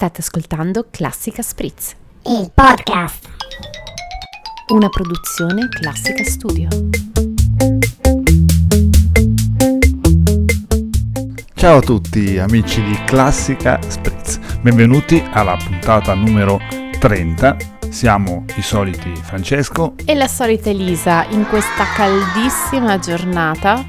State ascoltando Classica Spritz, il podcast. una produzione Classica Studio. Ciao a tutti amici di Classica Spritz, benvenuti alla puntata numero 30. Siamo i soliti Francesco E la solita Elisa in questa caldissima giornata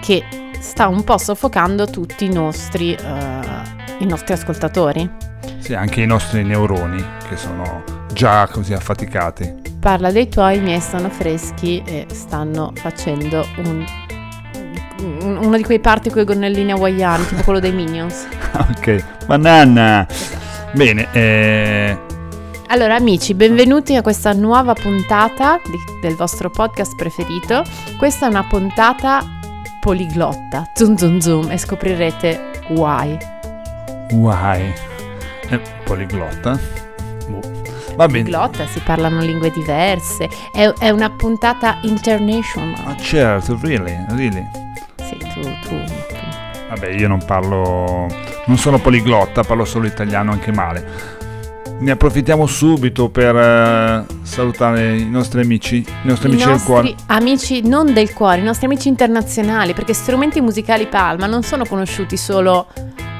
che sta un po' soffocando tutti i nostri, eh, i nostri ascoltatori. E anche i nostri neuroni che sono già così affaticati. Parla dei tuoi, i miei sono freschi e stanno facendo un, un- uno di quei party con i gonnellini hawaiani, tipo quello dei Minions. ok, banana! Bene, eh, Allora amici, benvenuti a questa nuova puntata di- del vostro podcast preferito. Questa è una puntata poliglotta, zoom zoom zoom e scoprirete why. why? Eh, poliglotta? Boh. Va bene. Poliglotta, si parlano lingue diverse, è, è una puntata international. Ah certo, really, really. Sì, tu, tu, tu. Vabbè, io non parlo, non sono poliglotta, parlo solo italiano anche male. Ne approfittiamo subito per eh, salutare i nostri amici, i nostri I amici del cuore. amici non del cuore, i nostri amici internazionali, perché strumenti musicali Palma non sono conosciuti solo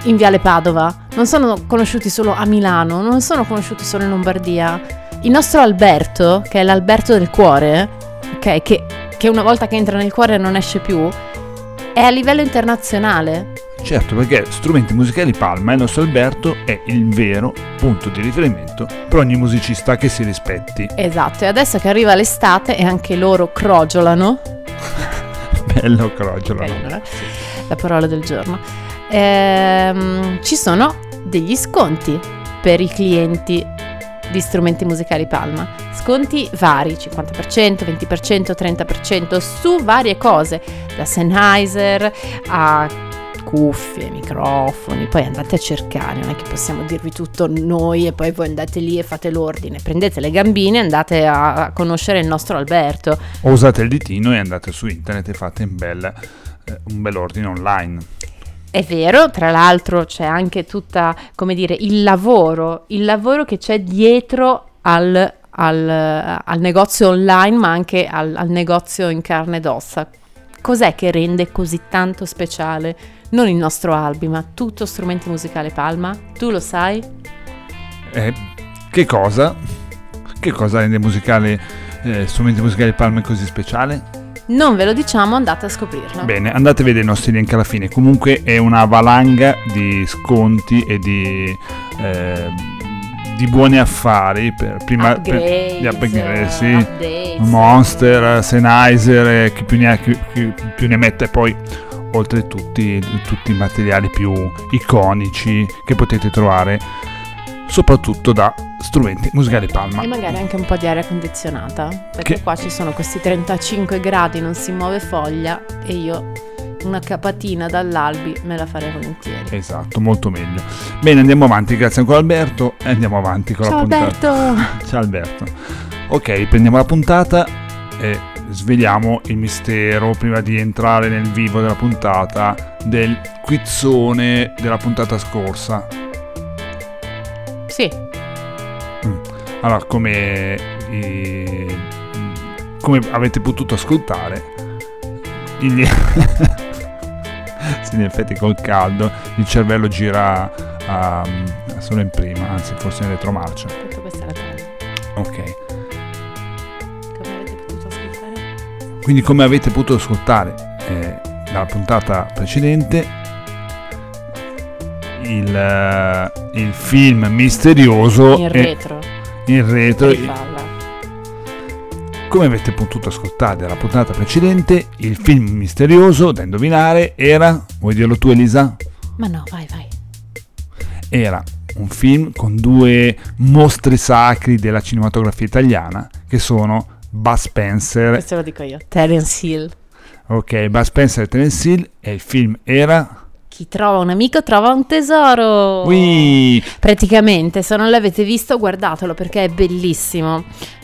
in Viale Padova, non sono conosciuti solo a Milano, non sono conosciuti solo in Lombardia. Il nostro Alberto, che è l'Alberto del cuore, ok, che, che una volta che entra nel cuore non esce più, è a livello internazionale. Certo, perché strumenti musicali Palma, il nostro Alberto, è il vero punto di riferimento per ogni musicista che si rispetti. Esatto, e adesso che arriva l'estate e anche loro crogiolano, Bello crogiolo. Carino, eh? la parola del giorno. Ehm, ci sono degli sconti per i clienti di strumenti musicali Palma. Sconti vari, 50%, 20%, 30% su varie cose, da Sennheiser a cuffie, microfoni, poi andate a cercare, non è che possiamo dirvi tutto noi e poi voi andate lì e fate l'ordine, prendete le gambine e andate a conoscere il nostro Alberto. O usate il ditino e andate su internet e fate un bel, eh, un bel ordine online. È vero, tra l'altro c'è anche tutta, come dire, il lavoro, il lavoro che c'è dietro al, al- al negozio online, ma anche al, al negozio in carne ed ossa. Cos'è che rende così tanto speciale? Non il nostro Albi, ma tutto strumenti musicale Palma? Tu lo sai? Eh, che cosa? Che cosa rende musicale, eh, strumenti musicali Palma così speciale? Non ve lo diciamo, andate a scoprirlo. Bene, andate a vedere i nostri link alla fine. Comunque è una valanga di sconti e di, eh, di buoni affari per prima per- di upgrade, sì. Monster, Sennheiser, eh, chi più ne ha chi, chi più ne mette poi oltre tutti, tutti i materiali più iconici che potete trovare soprattutto da strumenti musicali Palma. E magari anche un po' di aria condizionata, perché Che- qua ci sono questi 35 gradi, non si muove foglia e io una capatina dall'albi me la farei volentieri. Esatto, molto meglio. Bene, andiamo avanti, grazie ancora Alberto e andiamo avanti con Ciao la puntata. Alberto! Ciao Alberto. Ok, prendiamo la puntata e sveliamo il mistero prima di entrare nel vivo della puntata del quizzone della puntata scorsa. Sì, Allora, come, eh, come avete potuto ascoltare, il- sì, in effetti col caldo il cervello gira a- solo in prima, anzi forse in retromarcia. tutto questa è la cosa. Ok. Come avete potuto ascoltare? Quindi come avete potuto ascoltare eh, dalla puntata precedente, il, eh, il film misterioso In retro. in retro. Come avete potuto ascoltare dalla puntata precedente, il film misterioso da indovinare era, vuoi dirlo tu Elisa? Ma no, vai, vai. Era un film con due mostri sacri della cinematografia italiana che sono Bud Spencer, Questo lo dico io. Terence Hill. ok, Bud Spencer e Terence Hill e il film era... Chi trova un amico trova un tesoro. Ui, Praticamente, se non l'avete visto, guardatelo perché è bellissimo.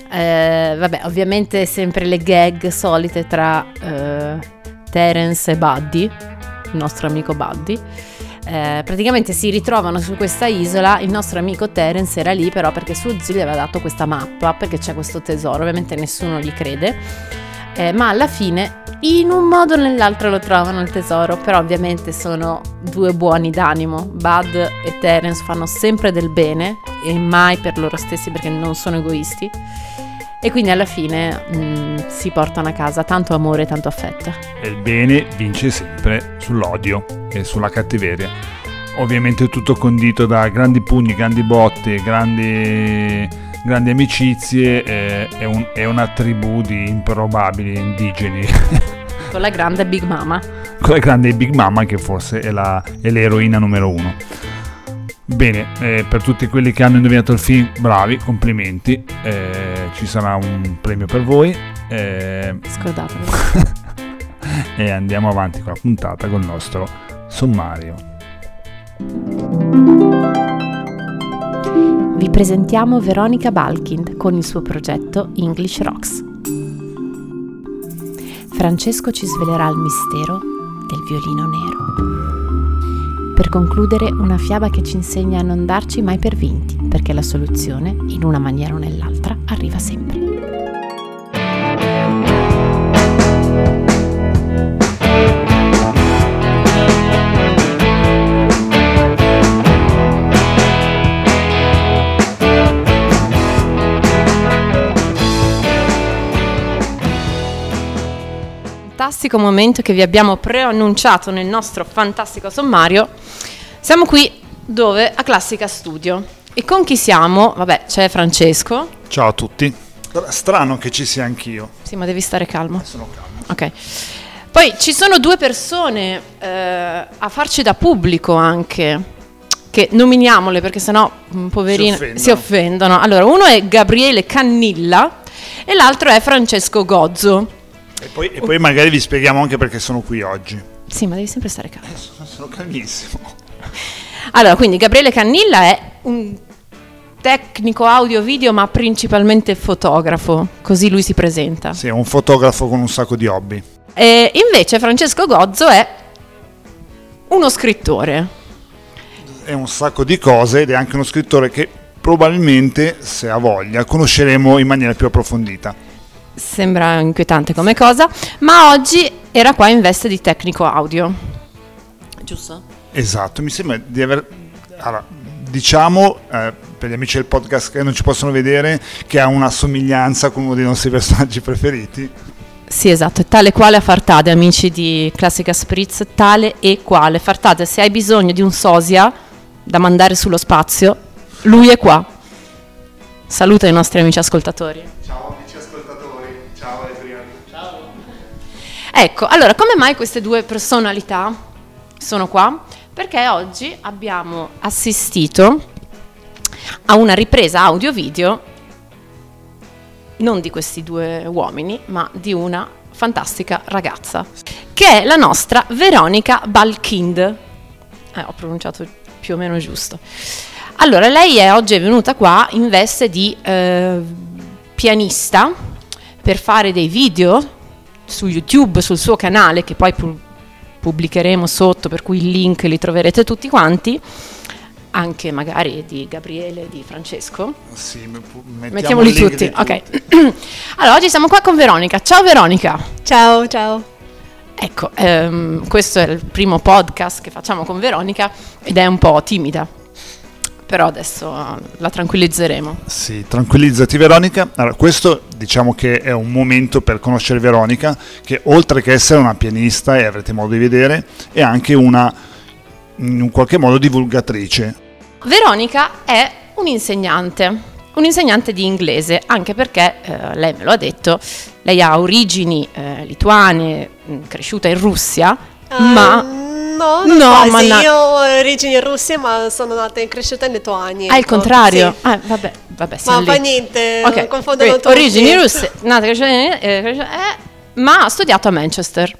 Eh, vabbè, ovviamente sempre le gag solite tra eh, Terence e Buddy, il nostro amico Buddy. Eh, praticamente si ritrovano su questa isola, il nostro amico Terence era lì però perché suo zio gli aveva dato questa mappa perché c'è questo tesoro, ovviamente nessuno gli crede, eh, ma alla fine in un modo o nell'altro lo trovano il tesoro, però ovviamente sono due buoni d'animo, Bud e Terence fanno sempre del bene e mai per loro stessi perché non sono egoisti e quindi alla fine mh, mm, si portano a casa tanto amore e tanto affetto. E il bene vince sempre sull'odio e sulla cattiveria. Ovviamente tutto condito da grandi pugni, grandi botte, grandi, grandi amicizie, eh, è, un, è una tribù di improbabili indigeni. Con la grande Big Mama. Con la grande Big Mama che forse è, la, è l'eroina numero uno. Bene, eh, per tutti quelli che hanno indovinato il film, bravi, complimenti. Eh, ci sarà un premio per voi. Eh, Scordatelo. e andiamo avanti con la puntata con il nostro sommario. Vi presentiamo Veronica Balkind con il suo progetto English Rocks. Francesco ci svelerà il mistero del violino nero per concludere una fiaba che ci insegna a non darci mai per vinti, perché la soluzione, in una maniera o nell'altra, arriva sempre. Fantastico momento che vi abbiamo preannunciato nel nostro fantastico sommario. Siamo qui dove? A Classica Studio. E con chi siamo? Vabbè, c'è Francesco. Ciao a tutti. Strano che ci sia anch'io. Sì, ma devi stare calmo. Sono calmo. Ok. Poi ci sono due persone eh, a farci da pubblico anche, che nominiamole perché sennò mm, poverine si offendono. si offendono. Allora, uno è Gabriele Cannilla e l'altro è Francesco Gozzo. E poi, e poi magari vi spieghiamo anche perché sono qui oggi. Sì, ma devi sempre stare calmo. Eh, sono calmissimo. Allora, quindi Gabriele Cannilla è un tecnico audio video, ma principalmente fotografo, così lui si presenta. Sì, è un fotografo con un sacco di hobby. E invece Francesco Gozzo è uno scrittore. È un sacco di cose ed è anche uno scrittore che probabilmente, se ha voglia, conosceremo in maniera più approfondita sembra inquietante come cosa, ma oggi era qua in veste di tecnico audio. Giusto? Esatto, mi sembra di aver... Allora, diciamo, eh, per gli amici del podcast che non ci possono vedere, che ha una somiglianza con uno dei nostri personaggi preferiti. Sì, esatto, tale quale a Fartade, amici di Classica Spritz, tale e quale. Fartade, se hai bisogno di un sosia da mandare sullo spazio, lui è qua. Saluta i nostri amici ascoltatori. Ciao. Ecco, allora come mai queste due personalità sono qua? Perché oggi abbiamo assistito a una ripresa audio-video non di questi due uomini, ma di una fantastica ragazza, che è la nostra Veronica Balkind. Eh, ho pronunciato più o meno giusto. Allora, lei è oggi è venuta qua in veste di eh, pianista per fare dei video su YouTube, sul suo canale, che poi pu- pubblicheremo sotto, per cui il link li troverete tutti quanti, anche magari di Gabriele e di Francesco. Sì, mettiamo mettiamoli tutti. tutti. Ok. allora, oggi siamo qua con Veronica. Ciao Veronica. Ciao, ciao. Ecco, ehm, questo è il primo podcast che facciamo con Veronica ed è un po' timida però adesso la tranquillizzeremo. Sì, tranquillizzati Veronica. Allora, questo diciamo che è un momento per conoscere Veronica, che oltre che essere una pianista, e avrete modo di vedere, è anche una, in un qualche modo, divulgatrice. Veronica è un'insegnante, un'insegnante di inglese, anche perché, eh, lei me lo ha detto, lei ha origini eh, lituane, cresciuta in Russia, um. ma No, no ma na- io origini russe, ma sono nata e cresciuta in Lituania. Ah, il contrario? Sì. Ah, vabbè, vabbè, Ma lì. fa niente, okay. confondono tutti. Origini russe, nata e cresciuta in eh, ma ha studiato a Manchester.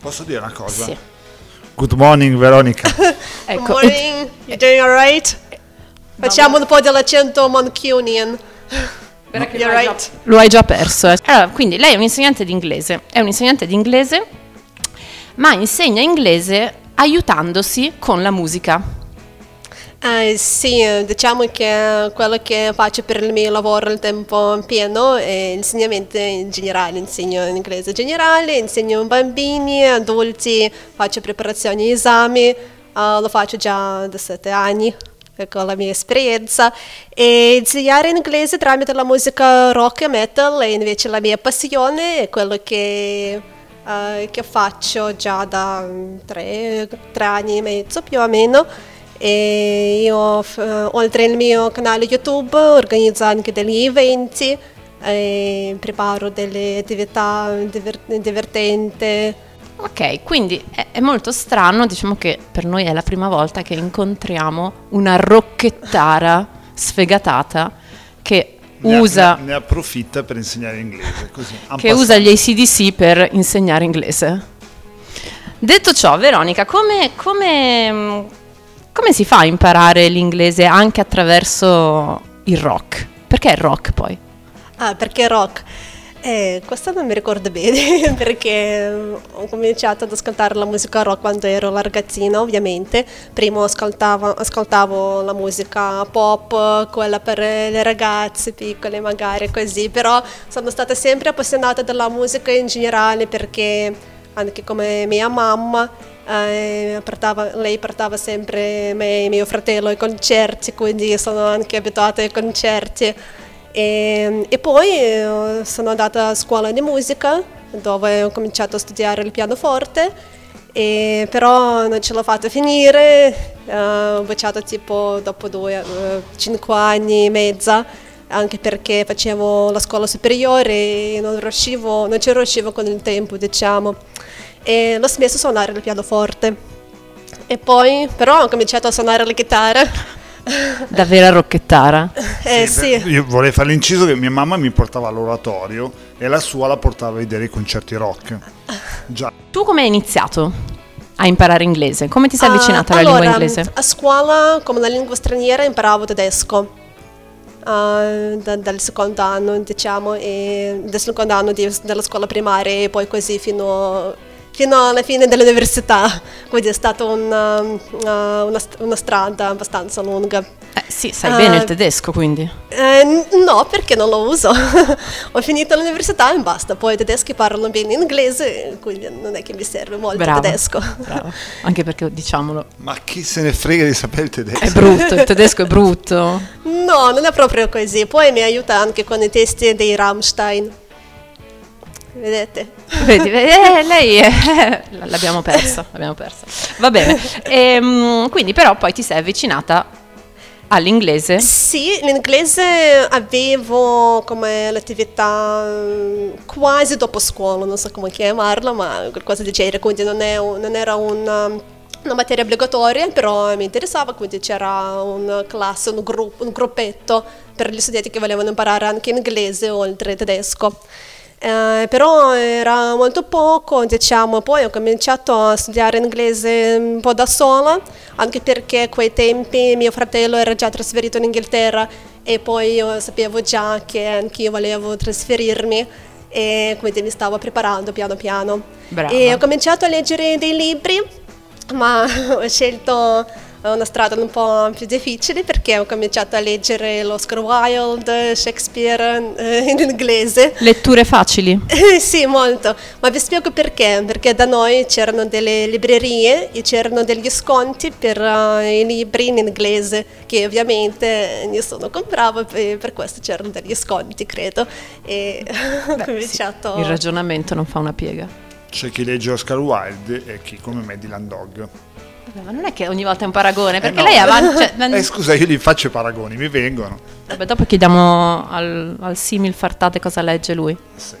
Posso dire una cosa? Sì. Good morning, Veronica. ecco. Good morning, you doing alright? Facciamo un po' dell'accento Mancunian. Hai right. già, lo hai già perso. Eh. Allora, quindi lei è un'insegnante di inglese. È un'insegnante di inglese ma insegna inglese aiutandosi con la musica. Eh, sì, diciamo che quello che faccio per il mio lavoro al tempo pieno è insegnamento in generale, insegno in inglese generale, insegno bambini, adulti, faccio preparazioni esami, eh, lo faccio già da sette anni con la mia esperienza e insegnare inglese tramite la musica rock e metal è invece la mia passione, è quello che, uh, che faccio già da tre, tre anni e mezzo più o meno. E io uh, oltre al mio canale YouTube organizzo anche degli eventi e preparo delle attività diver- divertenti Ok, quindi è, è, molto strano, diciamo che per noi è la prima volta che incontriamo una rocchettara sfegatata che ne usa... Ne, ne, approfitta per insegnare inglese, così. Che usa gli ACDC per insegnare inglese. Detto ciò, Veronica, come, come, come si fa a imparare l'inglese anche attraverso il rock? Perché il rock poi? Ah, perché rock? Eh, questo non mi ricordo bene perché ho cominciato ad ascoltare la musica rock quando ero ragazzina, ovviamente. Prima ascoltavo, ascoltavo la musica pop, quella per le ragazze piccole magari così, però sono stata sempre appassionata della musica in generale perché anche come mia mamma eh, portava, lei portava sempre me e mio fratello ai concerti, quindi sono anche abituata ai concerti. E, e poi eh, sono andata a scuola di musica dove ho cominciato a studiare il pianoforte, e, però non ce l'ho fatta finire, uh, ho bocciato tipo dopo due, uh, cinque anni e mezza, anche perché facevo la scuola superiore e non riuscivo, non ci riuscivo con il tempo, diciamo. E l'ho smesso a suonare il pianoforte. E poi però ho cominciato a suonare la chitarra da vera rocchettara. Eh, sì, sì. Io vorrei fare l'inciso che mia mamma mi portava all'oratorio e la sua la portava a vedere i concerti rock. Già. Tu come hai iniziato a imparare inglese? Come ti sei avvicinata uh, alla allora, lingua inglese? A scuola, come una lingua straniera, imparavo tedesco. Uh, da, dal secondo anno, diciamo, e dal secondo anno di, della scuola primaria e poi così fino fino alla fine dell'università, quindi è stata una, una, una, una strada abbastanza lunga. Eh, sì, sai uh, bene il tedesco quindi? Eh, no, perché non lo uso. Ho finito l'università e basta, poi i tedeschi parlano bene inglese, quindi non è che mi serve molto bravo, il tedesco. Bravo. Anche perché diciamolo. Ma chi se ne frega di sapere il tedesco? È brutto, il tedesco è brutto. No, non è proprio così. Poi mi aiuta anche con i testi dei Rammstein vedete? Vedi, eh, lei eh, l'abbiamo persa, l'abbiamo persa. Va bene. E, ehm, quindi però poi ti sei avvicinata all'inglese? Sì, l'inglese avevo come l'attività mm, quasi dopo scuola, non so come chiamarla, ma qualcosa di genere, quindi non, un, non era una, una, materia obbligatoria, però mi interessava, quindi c'era una classe, un, gruppo, un gruppetto per gli studenti che volevano imparare anche inglese oltre tedesco. Eh, però era molto poco, diciamo, poi ho cominciato a studiare inglese un po' da sola, anche perché a quei tempi mio fratello era già trasferito in Inghilterra e poi io sapevo già che anch'io volevo trasferirmi e quindi mi stavo preparando piano piano. Brava. E ho cominciato a leggere dei libri, ma ho scelto una strada un po' più difficile perché ho cominciato a leggere l'Oscar Wilde, Shakespeare eh, in inglese. Letture facili? sì, molto, ma vi spiego perché, perché da noi c'erano delle librerie e c'erano degli sconti per uh, i libri in inglese che ovviamente nessuno comprava e per questo c'erano degli sconti, credo. E ho cominciato... Sì, il ragionamento non fa una piega. C'è chi legge Oscar Wilde e chi come me Dylan Dog. Ma non è che ogni volta è un paragone, perché eh no. lei avanti. Cioè, eh, scusa, io gli faccio i paragoni, mi vengono. Vabbè, dopo chiediamo al, al simil fartate cosa legge lui. Sì.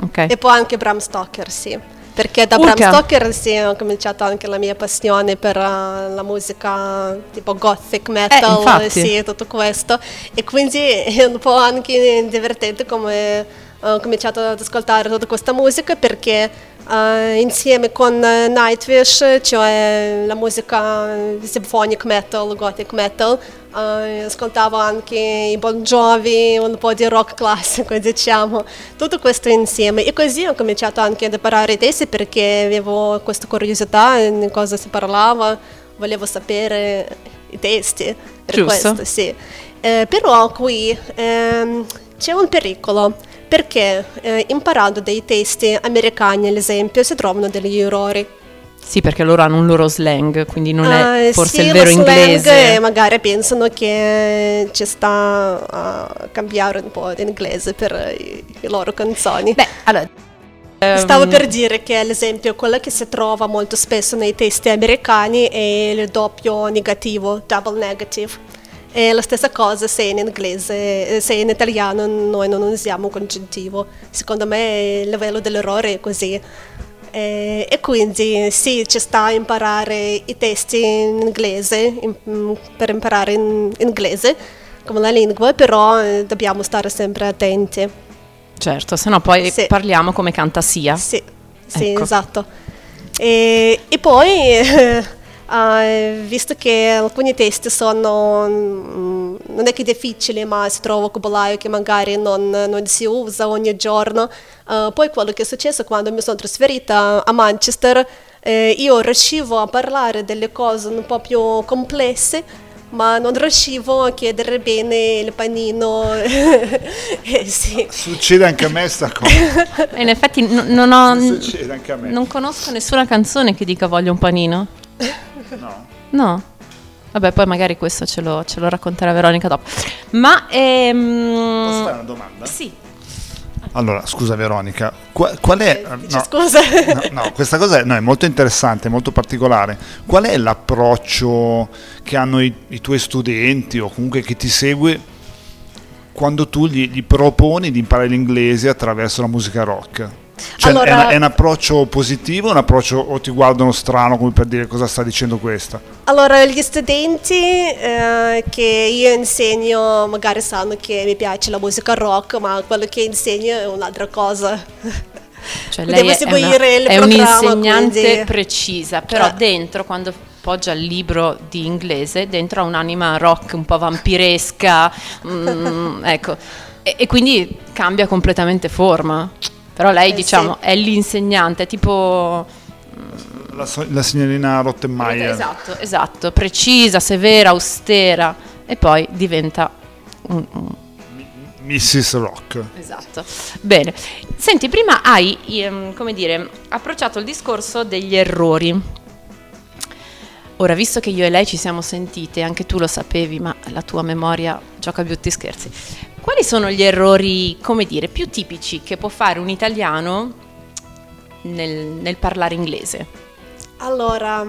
Okay. E poi anche Bram Stoker, sì. Perché da Urca. Bram Stoker sì, ho cominciato anche la mia passione per uh, la musica tipo gothic metal, eh, sì, tutto questo. E quindi è un po' anche divertente come ho cominciato ad ascoltare tutta questa musica perché insieme con Nightwish, cioè la musica symphonic metal, gothic metal, uh, ascoltavo anche i Bon Jovi, un po' di rock classico, diciamo, tutto questo insieme. E così ho cominciato anche ad imparare i testi perché avevo questa curiosità di cosa si parlava, volevo sapere i testi. Per Giusto. questo, sì. Eh, però qui ehm, c'è un pericolo perché eh, imparando dei testi americani, ad esempio, si trovano degli errori. Sì, perché loro hanno un loro slang, quindi non è Eh, forse sì, il vero inglese. magari pensano che ci sta a cambiare un po' di inglese per i, i loro canzoni. Beh, allora... Stavo ehm, per dire che, ad esempio, quello che si trova molto spesso nei testi americani è il doppio negativo, double negative. È la stessa cosa se in inglese, eh, se in italiano noi non usiamo congiuntivo. Secondo me il livello dell'errore è così. Eh, e quindi sì, ci sta a imparare i testi in inglese, in- mm, per imparare in inglese come la lingua, però eh, dobbiamo stare sempre attenti. Certo, se no poi Sì. parliamo come canta Sia. Sì, sì Ecco. esatto. E, e poi, eh, visto che alcuni testi sono, non è che difficili, ma si trova vocabolario che magari non, non si usa ogni giorno, eh, poi quello che è successo quando mi sono trasferita a Manchester, eh, io riuscivo a parlare delle cose un po' più complesse, ma non riuscivo a chiedere bene il panino. Eh, sì. Succede anche a me sta cosa. In effetti n- non ho... Succede anche a me. Non conosco nessuna canzone che dica voglio un panino. No. No. Vabbè, poi magari questo ce lo, ce lo racconterà Veronica dopo. Ma... ehm, Posso fare una domanda? Sì. Allora, scusa Veronica, qua- qual è... Dice, no, Scusa. no, no, questa cosa è, no, è molto interessante, molto particolare. Qual è l'approccio che hanno i, i tuoi studenti o comunque chi ti segue quando tu gli, gli proponi di imparare l'inglese attraverso la musica rock? Cioè, Allora- è, una- è un approccio positivo, un approccio o ti guardano strano come per dire cosa sta dicendo questa? Allora, gli studenti eh, che io insegno magari sanno che mi piace la musica rock, ma quello che insegno è un'altra cosa. Cioè, Devo è, una- seguire il è programma, un'insegnante quindi- precisa, però Eh. dentro, quando poggia il libro di inglese, dentro ha un'anima rock un po' vampiresca, mm, ecco, e, e quindi cambia completamente forma. Però lei, Eh, diciamo, è l'insegnante, è tipo... La, so- la signorina Rottenmeier. Esatto, esatto, precisa, severa, austera, e poi diventa un- un, Mrs. Rock. Esatto. Bene. Senti, prima hai, ehm, come dire, approcciato il discorso degli errori. Ora, visto che io e lei ci siamo sentite, anche tu lo sapevi, ma la tua memoria gioca brutti scherzi. Quali sono gli errori, come dire, più tipici che può fare un italiano nel, nel parlare inglese? Allora,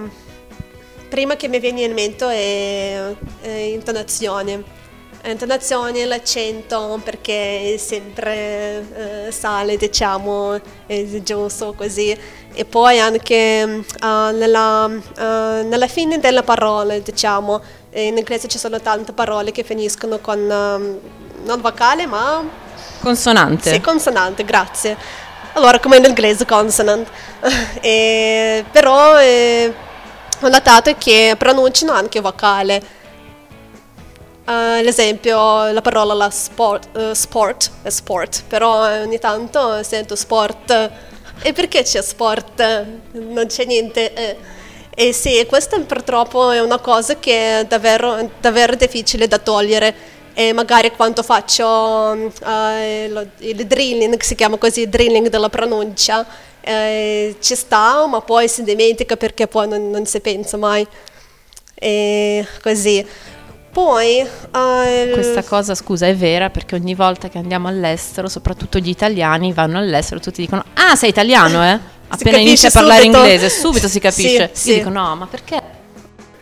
prima che mi viene in mente è, è intonazione. Intonazione, l'accento, perché è sempre eh, sale, diciamo, è giusto così. E poi anche ah, nella, ah, nella fine della parola, diciamo, in inglese ci sono tante parole che finiscono con ah, non vocale, ma Consonante. sì, consonante, grazie. Allora, come in inglese, consonant. E, però eh, ho notato che pronunciano anche vocale. Eh, ad esempio, la parola la sport, eh, sport è sport, però eh, ogni tanto sento sport. E perché c'è sport? Non c'è niente. eh. E sì, questa purtroppo è una cosa che è davvero, davvero difficile da togliere. E magari quando faccio eh, lo- il drilling, si chiama così, il drilling della pronuncia, eh, ci sta, ma poi si dimentica perché poi non, non si pensa mai. E così. Poi... eh, Questa cosa, scusa, è vera perché ogni volta che andiamo all'estero, soprattutto gli italiani vanno all'estero, tutti dicono: Ah, sei italiano, eh? Appena inizia a parlare subito. inglese, subito si capisce. Sì, Io sì. dico: No, ma perché?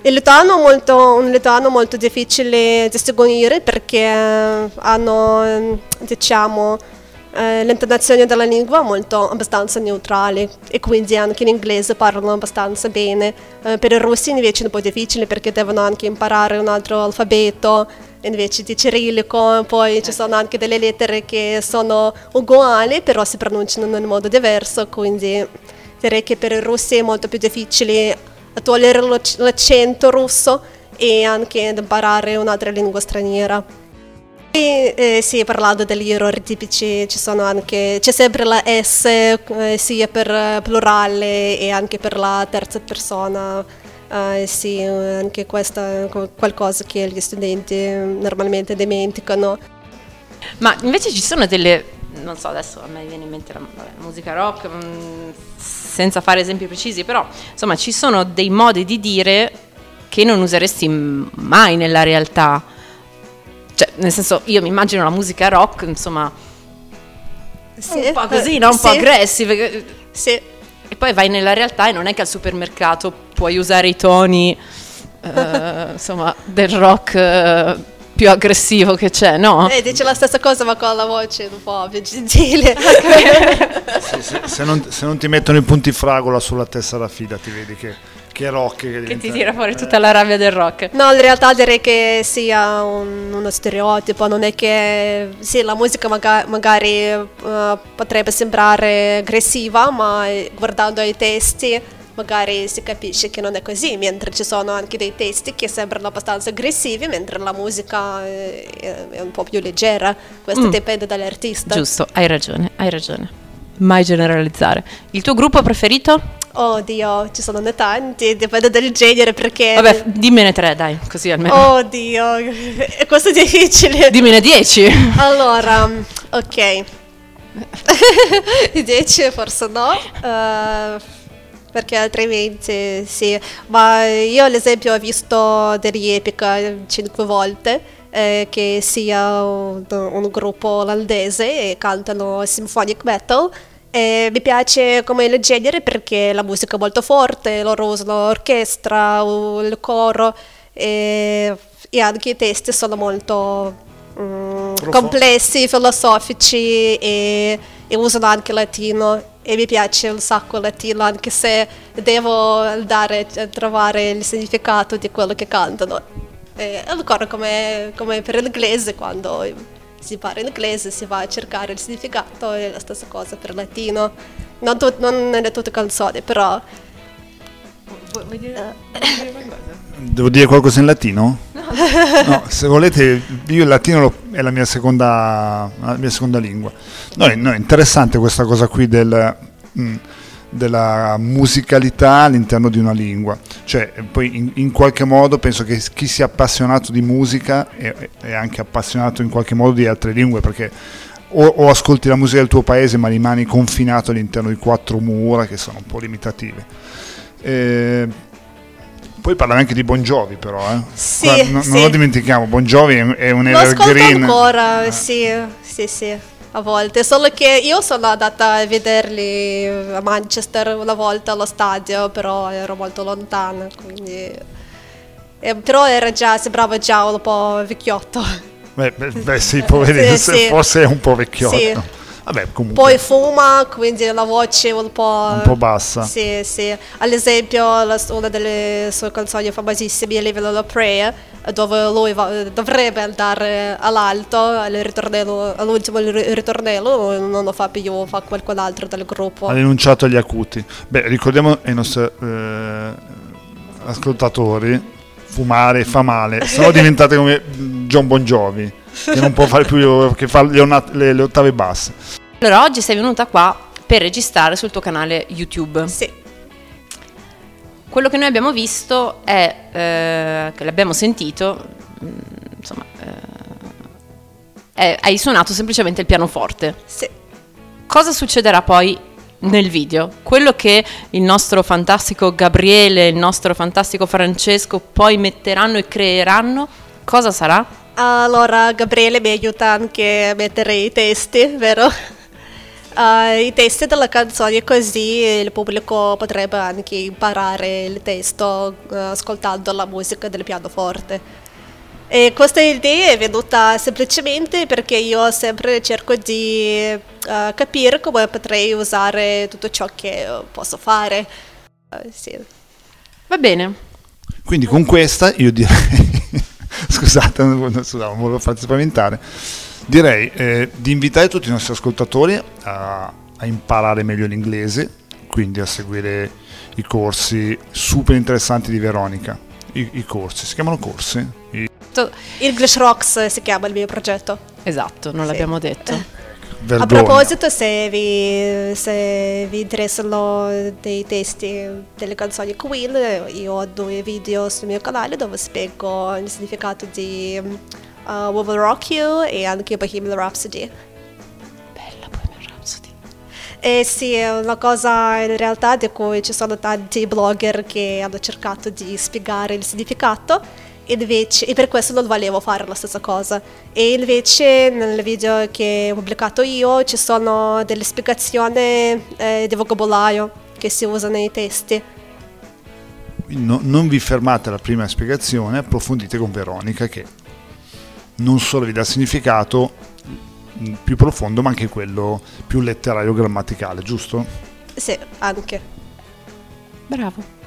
Il litano è molto, un litano molto difficile da seguire perché eh, hanno, ehm, diciamo, eh, l'intonazione della lingua molto abbastanza neutrale e quindi anche in inglese parlano abbastanza bene. Eh, per i russi invece è un po' difficile perché devono anche imparare un altro alfabeto invece di cirillico, poi ci sono anche delle lettere che sono uguali però si pronunciano in modo diverso, quindi direi che per i russi è molto più difficile togliere l'accento russo e anche imparare un'altra lingua straniera. E, eh, sì, parlando degli errori tipici, ci sono anche, c'è sempre la S eh, sia per plurale e anche per la terza persona. Eh, sì, anche questo è qualcosa che gli studenti normalmente dimenticano. Ma invece ci sono delle, non so, adesso a me viene in mente la vabbè, musica rock, mh, mm, senza fare esempi precisi, però insomma ci sono dei modi di dire che non useresti mai nella realtà cioè, nel senso, io mi immagino la musica rock, insomma, sì, un po' così, no? Un sì. po' aggressive. Sì. E poi vai nella realtà e non è che al supermercato puoi usare i toni, eh, insomma, del rock eh, più aggressivo che c'è, no? Eh, dice la stessa cosa ma con la voce un po' più gentile. sì, se, se, non, se, non, ti mettono i punti fragola sulla tessera fila ti vedi che che rock che, che ti tira fuori tutta la rabbia del rock no in realtà direi che sia un, uno stereotipo non è che sì la musica maga- magari uh, potrebbe sembrare aggressiva ma guardando i testi magari si capisce che non è così, mentre ci sono anche dei testi che sembrano abbastanza aggressivi, mentre la musica è, è un po' più leggera. Questo mm. dipende dall'artista. Giusto, hai ragione, hai ragione. Mai generalizzare. Il tuo gruppo preferito? Oddio, ci sono ne tanti, dipende dal genere perché... Vabbè, dimmene tre, dai, così almeno. Oddio, questo è difficile. Dimmene dieci. Allora, ok. dieci forse no, uh, perché altrimenti sì. Ma io ad esempio ho visto degli Epica cinque volte eh, che sia un, un, gruppo olandese e cantano symphonic metal. E mi piace come il genere perché la musica è molto forte, loro usano l'orchestra, il coro e, e anche i testi sono molto mm, complessi, filosofici e, e usano anche latino e mi piace un sacco il latino anche se devo andare a trovare il significato di quello che cantano. E ancora come, come per l'inglese quando si parla in inglese, si va a cercare il significato, è la stessa cosa per il latino. Non, tu, non nelle tutte canzoni, però... Vuoi dire, vuoi dire Devo dire qualcosa in latino? No. se volete, io il latino lo, è la mia seconda, la mia seconda lingua. No, è, no, è interessante questa cosa qui del... Mm, della musicalità all'interno di una lingua. Cioè, poi in, in, qualche modo penso che chi sia appassionato di musica è, è, anche appassionato in qualche modo di altre lingue, perché o, o, ascolti la musica del tuo paese ma rimani confinato all'interno di quattro mura che sono un po' limitative. E, poi parlavi anche di Bon Jovi però, eh? sì, Guarda, n- sì. non lo dimentichiamo, Bon Jovi è, un lo evergreen. ancora, eh. sì, sì, sì a volte, solo che io sono andata a vederli a Manchester una volta allo stadio, però ero molto lontana, quindi... Eh, però era già, sembrava già un po' vecchiotto. Beh, beh, beh sì, poverino, sì, sì. forse è un po' vecchiotto. Sì. Vabbè. Poi fuma, quindi la voce un po'... Un po' bassa. Sì, sì. Ad esempio, la, una delle sue canzoni famosissime, Living on a Prayer, dove lui va, dovrebbe andare all'alto, all'ultimo ritornello, non lo fa più, fa qualcun altro del gruppo. Ha denunciato agli acuti. Beh, ricordiamo ai nostri eh, ascoltatori, fumare fa male, sono diventate come John Bon Jovi che non può fare più, che fa le, ona- le, le ottave basse. Allora, oggi sei venuta qua per registrare sul tuo canale YouTube. Sì. Quello che noi abbiamo visto è, eh, che l'abbiamo sentito, mm, insomma, eh, è, hai suonato semplicemente il pianoforte. Sì. Cosa succederà poi nel video? Quello che il nostro fantastico Gabriele, il nostro fantastico Francesco poi metteranno e creeranno, cosa sarà? Allora Gabriele mi aiuta anche a mettere i testi, vero? Uh, I testi della canzone così il pubblico potrebbe anche imparare il testo uh, ascoltando la musica del pianoforte. E questa idea è venuta semplicemente perché io sempre cerco di uh, capire come potrei usare tutto ciò che posso fare. Sì. Va bene. Quindi con questa io direi scusate, non, non volevo farti spaventare. Direi eh, di invitare tutti i nostri ascoltatori a, a imparare meglio l'inglese quindi a seguire i corsi super interessanti di Veronica. I, i corsi, si chiamano corsi? I, English Rocks si chiama il mio progetto. Esatto, non Sì. l'abbiamo detto. vergogna. A proposito, se vi, se vi interessano dei testi delle canzoni Queen, io ho due video sul mio canale dove spiego il significato di uh, We Will Rock You e anche Bohemian Rhapsody. Bella Bohemian Rhapsody. E sì, è una cosa in realtà di cui ci sono tanti blogger che hanno cercato di spiegare il significato invece, e per questo non volevo fare la stessa cosa. E invece nel video che ho pubblicato io ci sono delle spiegazioni eh, di vocabolario che si usa nei testi. No- non vi fermate alla prima spiegazione, approfondite con Veronica che non solo vi dà significato più profondo, ma anche quello più letterario grammaticale, giusto? Sì, anche. Bravo.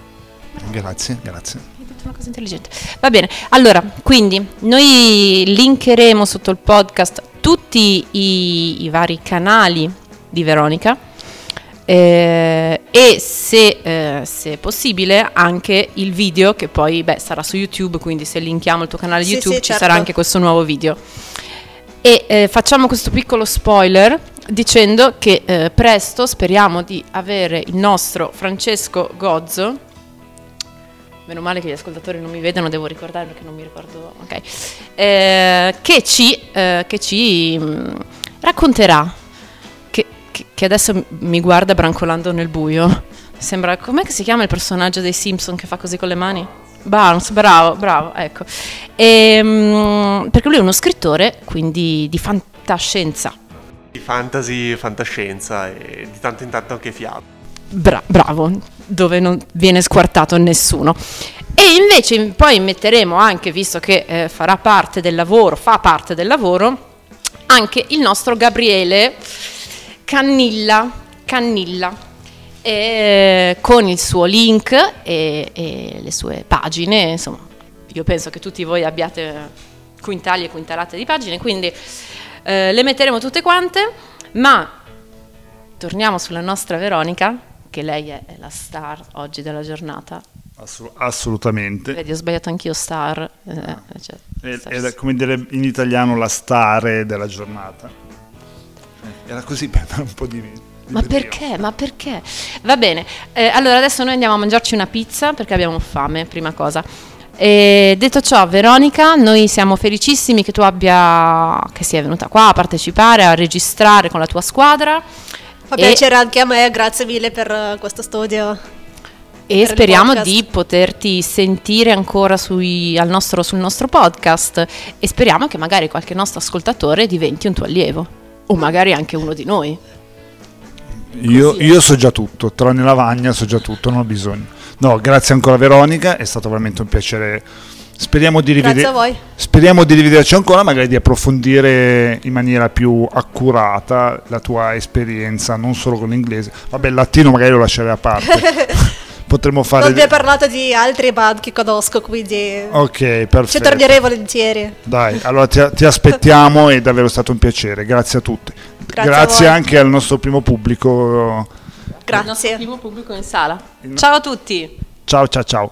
Grazie, grazie. Hai detto una cosa intelligente. Va bene, allora, quindi noi linkeremo sotto il podcast tutti i, i vari canali di Veronica eh, e se, eh, se è possibile anche il video che poi beh, sarà su YouTube, quindi se linkiamo il tuo canale Sì, YouTube sì, ci certo. sarà anche questo nuovo video. E eh, facciamo questo piccolo spoiler dicendo che eh, presto speriamo di avere il nostro Francesco Gozzo. Meno male che gli ascoltatori non mi vedono, devo ricordare perché non mi ricordo. Ok. Eh, che ci, eh, che ci mh, racconterà. Che, che- che adesso mi guarda brancolando nel buio. Sembra. Com'è che si chiama il personaggio dei Simpson che fa così con le mani? Barnes, bravo, bravo, ecco. Ehm, perché lui è uno scrittore, quindi di fantascienza. Di fantasy, fantascienza e di tanto in tanto anche fiabe. Bra- bravo, dove non viene squartato nessuno. E invece poi metteremo anche, visto che eh, farà parte del lavoro, fa parte del lavoro, anche il nostro Gabriele Cannilla, Cannilla e con il suo link e, e le sue pagine, insomma, io penso che tutti voi abbiate quintali e quintalate di pagine, quindi eh, le metteremo tutte quante, ma torniamo sulla nostra Veronica, che lei è, la star oggi della giornata. Assu- assolutamente. Vedi, ho sbagliato anch'io star. eh, cioè, È, è come dire in italiano la stare della giornata. Eh, Era così per un po' di... di Ma brio. perché? Ma perché? Va bene, eh, allora adesso noi andiamo a mangiarci una pizza perché abbiamo fame, prima cosa. E detto ciò, Veronica, noi siamo felicissimi che tu abbia, che sia venuta qua a partecipare, a registrare con la tua squadra Fa E- piacere anche a me, grazie mille per eh, questo studio. e speriamo di poterti sentire ancora sui- al nostro- sul nostro podcast e speriamo che magari qualche nostro ascoltatore diventi un tuo allievo o magari anche uno di noi. Io, io so già tutto, tranne lavagna so già tutto, non ho bisogno. No, grazie ancora Veronica, è stato veramente un piacere. Speriamo di, Grazie a rivede- voi. speriamo di rivederci ancora, magari di approfondire in maniera più accurata la tua esperienza, non solo con l'inglese. Vabbè, il latino magari lo lascerei a parte. Potremmo fare... Non vi ho parlato di altri band che conosco, quindi Ok, ci perfetto. tornerei volentieri. Dai, allora ti, ti aspettiamo, è davvero stato un piacere, grazie a tutti. Grazie a Grazie voi. anche al nostro primo pubblico. Il nostro Grazie. primo pubblico in sala. Ciao a tutti! Ciao ciao ciao.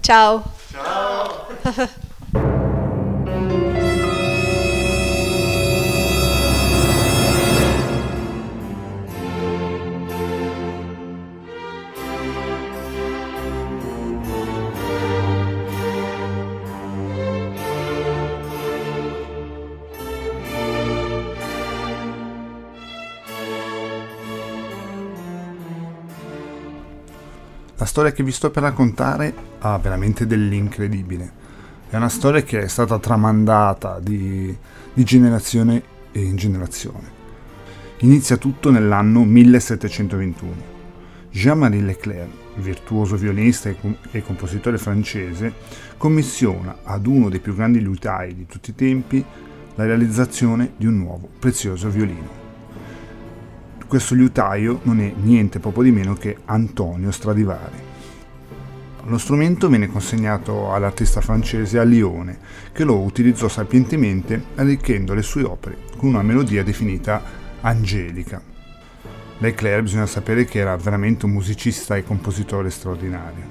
Ciao. La storia che vi sto per raccontare ha veramente dell'incredibile. È una storia che è stata tramandata di, di generazione in generazione. Inizia tutto nell'anno 1721. Jean-Marie Leclerc, virtuoso violinista e, com- e compositore francese, commissiona ad uno dei più grandi liutai di tutti i tempi la realizzazione di un nuovo prezioso violino. Questo liutaio non è niente poco di meno che Antonio Stradivari. Lo strumento venne consegnato all'artista francese a Lione, che lo utilizzò sapientemente arricchendo le sue opere con una melodia definita angelica. Leclerc bisogna sapere che era veramente un musicista e compositore straordinario.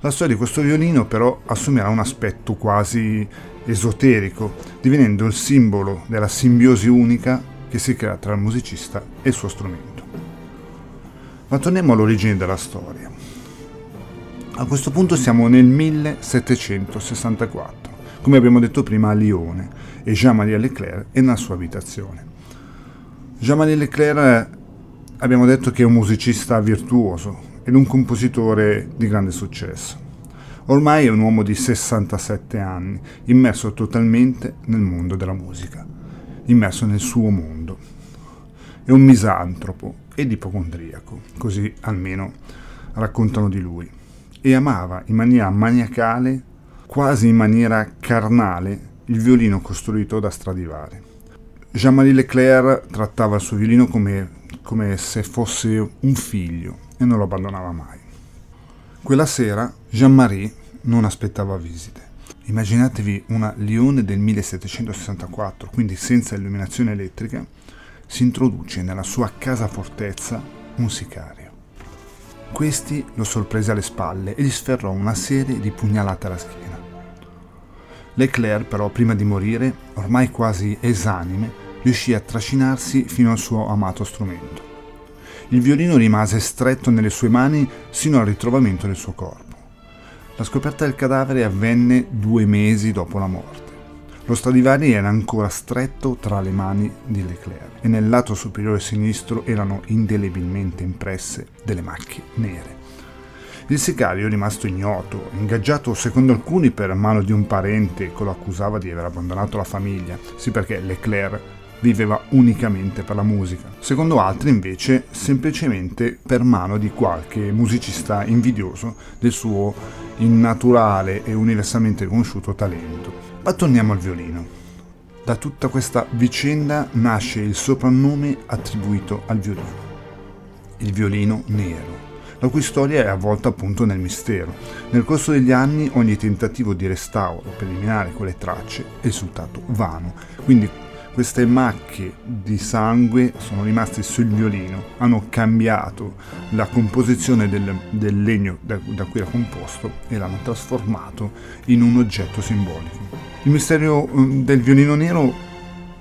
La storia di questo violino però assumerà un aspetto quasi esoterico, divenendo il simbolo della simbiosi unica che si crea tra il musicista e il suo strumento. Ma torniamo all'origine della storia. A questo punto siamo nel 1764, come abbiamo detto prima a Lione, e Jean-Marie Leclerc è nella sua abitazione. Jean-Marie Leclerc abbiamo detto che è un musicista virtuoso ed un compositore di grande successo. Ormai è un uomo di 67 anni, immerso totalmente nel mondo della musica, immerso nel suo mondo. È un misantropo ed ipocondriaco, così almeno raccontano di lui. E amava in maniera maniacale, quasi in maniera carnale, il violino costruito da Stradivari. Jean-Marie Leclerc trattava il suo violino come, come se fosse un figlio e non lo abbandonava mai. Quella sera Jean-Marie non aspettava visite. Immaginatevi una Lione del 1764, quindi senza illuminazione elettrica, si introduce nella sua casa fortezza un sicario. Questi lo sorprese alle spalle e gli sferrò una serie di pugnalate alla schiena. Leclerc, però, prima di morire, ormai quasi esanime, riuscì a trascinarsi fino al suo amato strumento il violino rimase stretto nelle sue mani sino al ritrovamento del suo corpo. La scoperta del cadavere avvenne due mesi dopo la morte. Lo Stradivari era ancora stretto tra le mani di Leclerc e nel lato superiore sinistro erano indelebilmente impresse delle macchie nere. Il sicario, rimasto ignoto, ingaggiato secondo alcuni per mano di un parente che lo accusava di aver abbandonato la famiglia, sì perché Leclerc viveva unicamente per la musica, secondo altri invece semplicemente per mano di qualche musicista invidioso del suo innaturale e universalmente conosciuto talento. Ma torniamo al violino. Da tutta questa vicenda nasce il soprannome attribuito al violino, il violino nero la cui storia è avvolta appunto nel mistero. Nel corso degli anni ogni tentativo di restauro per eliminare quelle tracce è risultato vano, quindi queste macchie di sangue sono rimaste sul violino, hanno cambiato la composizione del, del legno da, da, cui era composto e l'hanno trasformato in un oggetto simbolico. Il mistero mm, del violino nero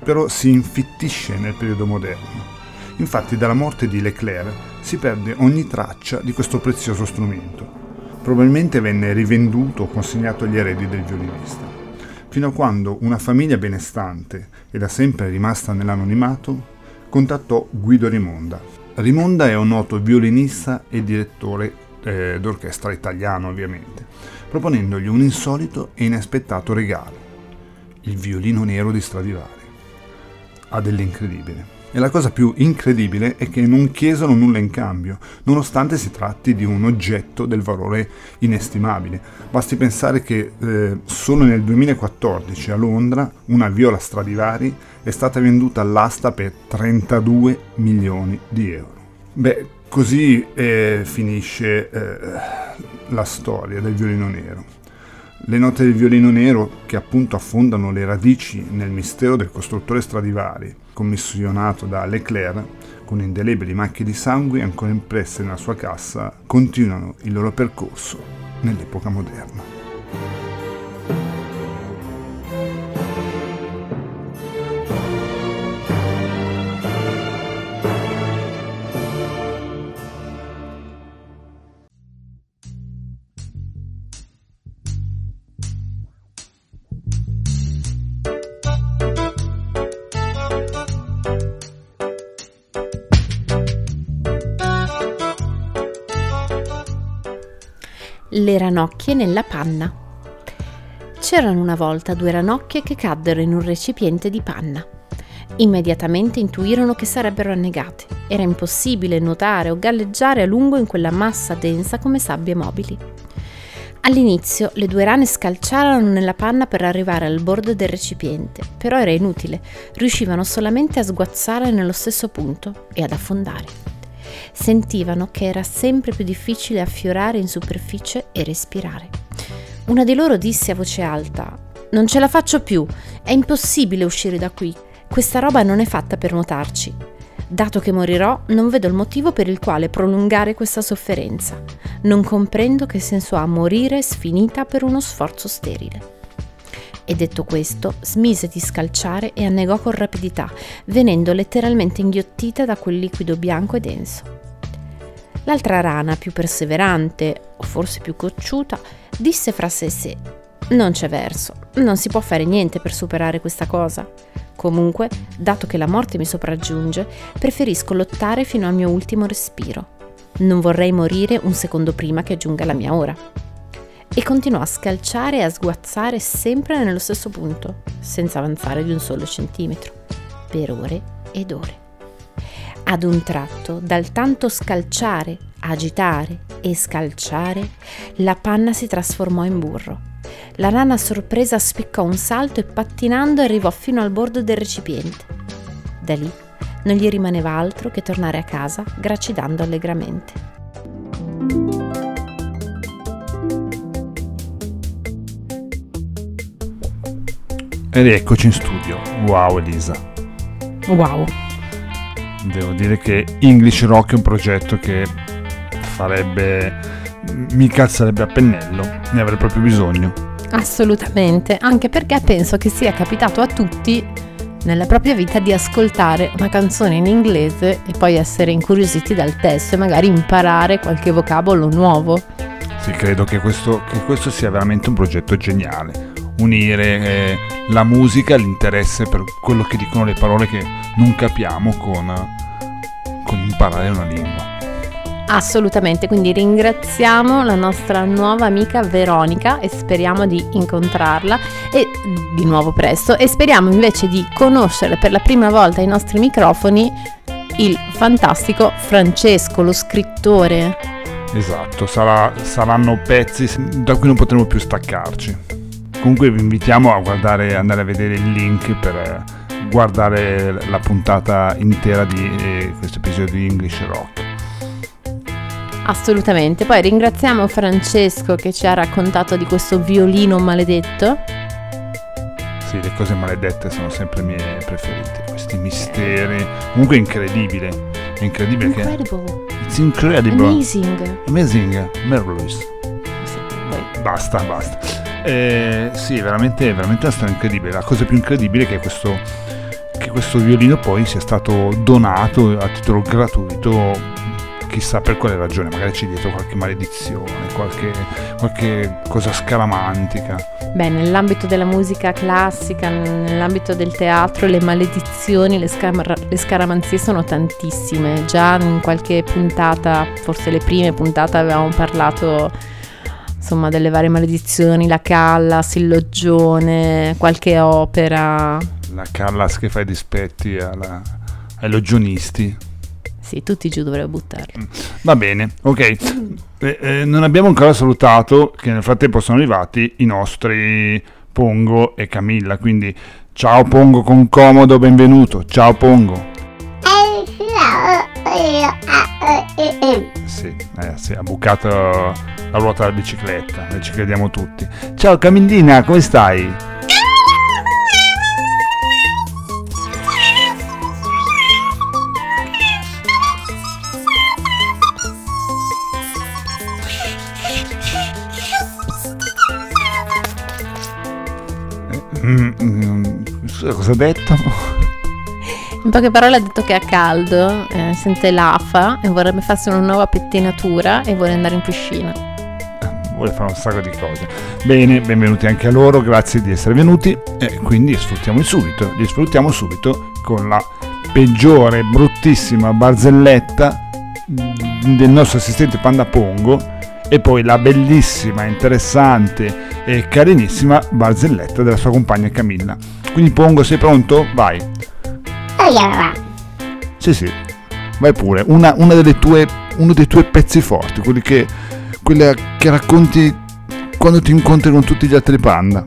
però si infittisce nel periodo moderno. Infatti dalla morte di Leclerc si perde ogni traccia di questo prezioso strumento. Probabilmente venne rivenduto o consegnato agli eredi del violinista fino a quando una famiglia benestante e da sempre rimasta nell'anonimato contattò Guido Rimonda. Rimonda è un noto violinista e direttore eh, d'orchestra italiano ovviamente, proponendogli un insolito e inaspettato regalo, il violino nero di Stradivari. Ha dell'incredibile. E la cosa più incredibile è che non chiesero nulla in cambio, nonostante si tratti di un oggetto del valore inestimabile. Basti pensare che eh, solo nel 2014 a Londra una viola Stradivari è stata venduta all'asta per 32 milioni di euro. Beh, così eh, finisce eh, la storia del violino nero. Le note del violino nero che appunto affondano le radici nel mistero del costruttore Stradivari commissionato da Leclerc con indelebili macchie di sangue ancora impresse nella sua cassa, continuano il loro percorso nell'epoca moderna. Le ranocchie nella panna. C'erano una volta due ranocchie che caddero in un recipiente di panna. Immediatamente intuirono che sarebbero annegate. Era impossibile nuotare o galleggiare a lungo in quella massa densa come sabbie mobili. All'inizio le due rane scalciarono nella panna per arrivare al bordo del recipiente, però era inutile, riuscivano solamente a sguazzare nello stesso punto e ad affondare sentivano che era sempre più difficile affiorare in superficie e respirare. Una di loro disse a voce alta: Non ce la faccio più, è impossibile uscire da qui. Questa roba non è fatta per nuotarci. Dato che morirò, non vedo il motivo per il quale prolungare questa sofferenza. Non comprendo che senso ha morire sfinita per uno sforzo sterile. E detto questo, smise di scalciare e annegò con rapidità, venendo letteralmente inghiottita da quel liquido bianco e denso. L'altra rana, più perseverante, o forse più cocciuta, disse fra sé e sé: Non c'è verso, non si può fare niente per superare questa cosa. Comunque, dato che la morte mi sopraggiunge, preferisco lottare fino al mio ultimo respiro. Non vorrei morire un secondo prima che giunga la mia ora. E continuò a scalciare e a sguazzare sempre nello stesso punto, senza avanzare di un solo centimetro, per ore ed ore. Ad un tratto, dal tanto scalciare, agitare e scalciare, la panna si trasformò in burro. La rana sorpresa spiccò un salto e pattinando arrivò fino al bordo del recipiente. Da lì non gli rimaneva altro che tornare a casa gracidando allegramente. Ed eccoci in studio. Wow Elisa. Wow! Devo dire che English Rock è un progetto che farebbe... mi calzerebbe a pennello, ne avrei proprio bisogno. Assolutamente, anche perché penso che sia capitato a tutti nella propria vita di ascoltare una canzone in inglese e poi essere incuriositi dal testo e magari imparare qualche vocabolo nuovo. Sì, credo che questo, che questo sia veramente un progetto geniale. Unire eh, la musica, l'interesse per quello che dicono le parole che non capiamo con, con imparare una lingua. Assolutamente, quindi ringraziamo la nostra nuova amica Veronica e speriamo di incontrarla e di nuovo presto e speriamo invece di conoscere per la prima volta ai nostri microfoni il fantastico Francesco, lo scrittore. Esatto, sarà- saranno pezzi da cui non potremo più staccarci. Comunque vi invitiamo a guardare, andare a vedere il link per guardare la puntata intera di eh, questo episodio di English Rock. Assolutamente. Poi ringraziamo Francesco che ci ha raccontato di questo violino maledetto. Sì, le cose maledette sono sempre le mie preferite, questi misteri. Comunque è incredibile. È incredibile che... Incredible. It's incredible. Amazing. Amazing. Marvelous. Sì, poi- Basta, basta. Eh, sì, veramente, veramente una storia incredibile. La cosa più incredibile è che questo, che questo violino poi sia stato donato a titolo gratuito, chissà per quale ragione, magari c'è dietro qualche maledizione, qualche, qualche cosa scaramantica. Beh, nell'ambito della musica classica, nell'ambito del teatro, le maledizioni, le, scamar- le scaramanzie sono tantissime. Già in qualche puntata, forse le prime puntate, avevamo parlato insomma delle varie maledizioni, la Callas, il Loggione, qualche opera. La Callas che fa i dispetti alla- ai logionisti. Sì, tutti giù dovrei buttarli. Va bene, ok. Eh, eh, non abbiamo ancora salutato che nel frattempo sono arrivati i nostri Pongo e Camilla, quindi ciao Pongo con comodo, benvenuto. Ciao Pongo. Sì, eh, sì, ha bucato la ruota della bicicletta, ci crediamo tutti. Ciao Camillina, come stai? Mm, mm, scusa, cosa ha detto? In poche parole ha detto che ha caldo, eh, sente l'afa e vorrebbe farsi una nuova pettinatura e vuole andare in piscina. vuole fare un sacco di cose. Bene, benvenuti anche a loro, grazie di essere venuti e quindi sfruttiamo subito, li sfruttiamo subito con la peggiore, bruttissima barzelletta del nostro assistente Panda Pongo e poi la bellissima, interessante e carinissima barzelletta della sua compagna Camilla. Quindi Pongo, sei pronto? Vai. Sì, sì, vai pure. Una, una delle tue, uno dei tuoi pezzi forti, quelli che, quella che racconti quando ti incontri con tutti gli altri panda.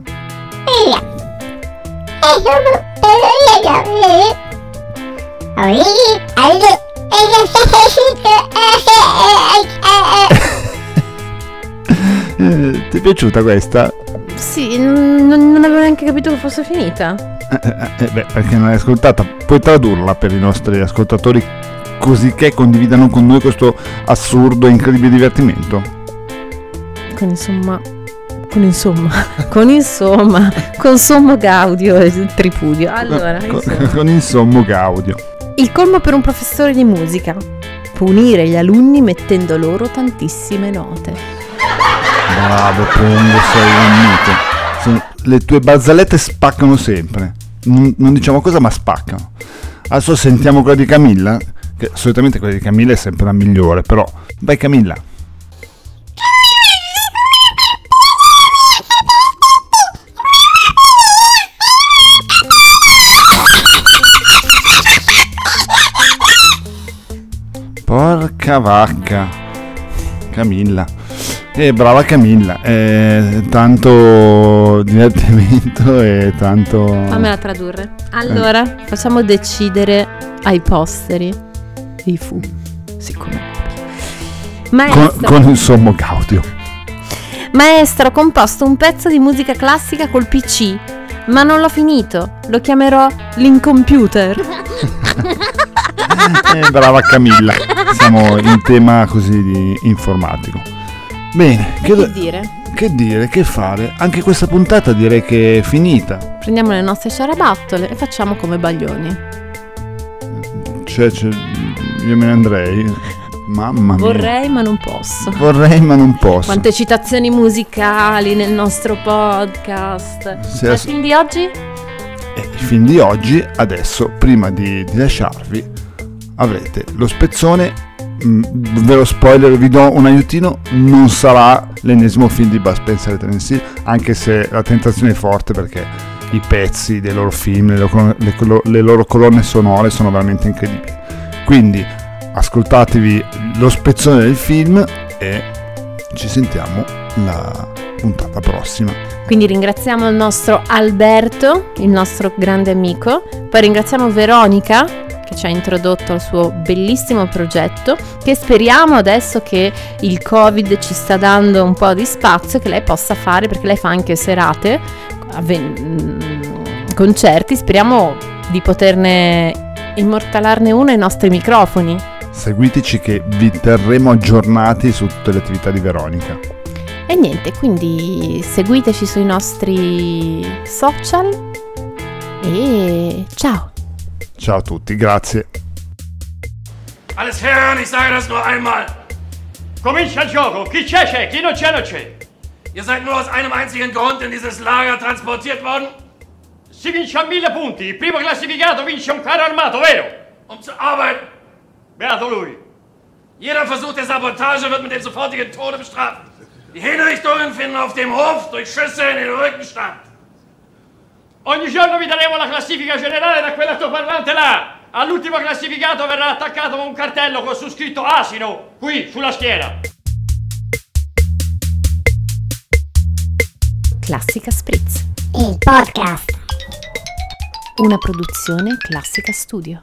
Ti è piaciuta questa? Sì, non, non avevo neanche capito che fosse finita. Eh, eh, eh, beh, perché non l'hai ascoltata, puoi tradurla per i nostri ascoltatori così che condividano con noi questo assurdo e incredibile divertimento? Con insomma, con insomma, con insomma, con sommo gaudio e tripudio. Allora, con, insomma. con insommo gaudio. il colmo per un professore di musica. Punire gli alunni mettendo loro tantissime note. Bravo Pongo, sei un mito. Sono- le tue barzellette spaccano sempre. Non, non diciamo cosa, ma spaccano. Adesso sentiamo quella di Camilla. Che solitamente quella di Camilla è sempre la migliore, però. Vai Camilla. Porca vacca. Camilla. Eh, brava Camilla. Eh, tanto divertimento e tanto... Fammela tradurre. Allora, facciamo decidere ai posteri i fu. Siccome. Con, Maestro, con il sommo gaudio. maestro, ho composto un pezzo di musica classica col PC, ma non l'ho finito. Lo chiamerò l'incomputer. Eh, brava Camilla. Siamo in tema così di informatico. Bene, che, Che dire? che dire, che fare? Anche questa puntata direi che è finita. Prendiamo le nostre ciarabattole e facciamo come baglioni. Cioè, cioè, io me ne andrei. Mamma mia. Vorrei, ma non posso. Vorrei, ma non posso. Quante citazioni musicali nel nostro podcast. Sì, ass- fin di oggi? E il film di oggi, adesso, prima di, di lasciarvi, avrete lo spezzone. Mm, Ve lo spoiler, vi do un aiutino. Non sarà l'ennesimo film di Bud Spencer e Hill, anche se la tentazione è forte perché i pezzi dei loro film, le loro, le le loro colonne sonore sono veramente incredibili. Quindi ascoltatevi lo spezzone del film e ci sentiamo la puntata prossima. Quindi ringraziamo il nostro Alberto, il nostro grande amico. Poi ringraziamo Veronica che ci ha introdotto al suo bellissimo progetto che speriamo adesso che il Covid ci sta dando un po' di spazio che lei possa fare perché lei fa anche serate, mm, concerti, speriamo di poterne immortalarne uno ai nostri microfoni. Seguiteci che vi terremo aggiornati su tutte le attività di Veronica. E niente, quindi seguiteci sui nostri social e ciao! Ciao a tutti, grazie. Alles Herren, ich sage das nur einmal. Comincia il gioco, chi c'è c'è, chi non c'è non c'è. Ihr seid nur aus einem einzigen Grund in dieses Lager transportiert worden, Si vince a mille punti, il primo classificato vince un carro armato, vero? um zu arbeiten. Beato lui. Jeder Versuch der Sabotage wird mit dem sofortigen Tode bestraft. Die Hinrichtungen finden auf dem Hof durch Schüsse in den Rücken statt. Ogni giorno vi daremo la classifica generale da quell'altoparlante là. All'ultimo classificato verrà attaccato un cartello con su scritto asino, qui, sulla schiena. Classica Spritz, Il podcast. una produzione Classica Studio.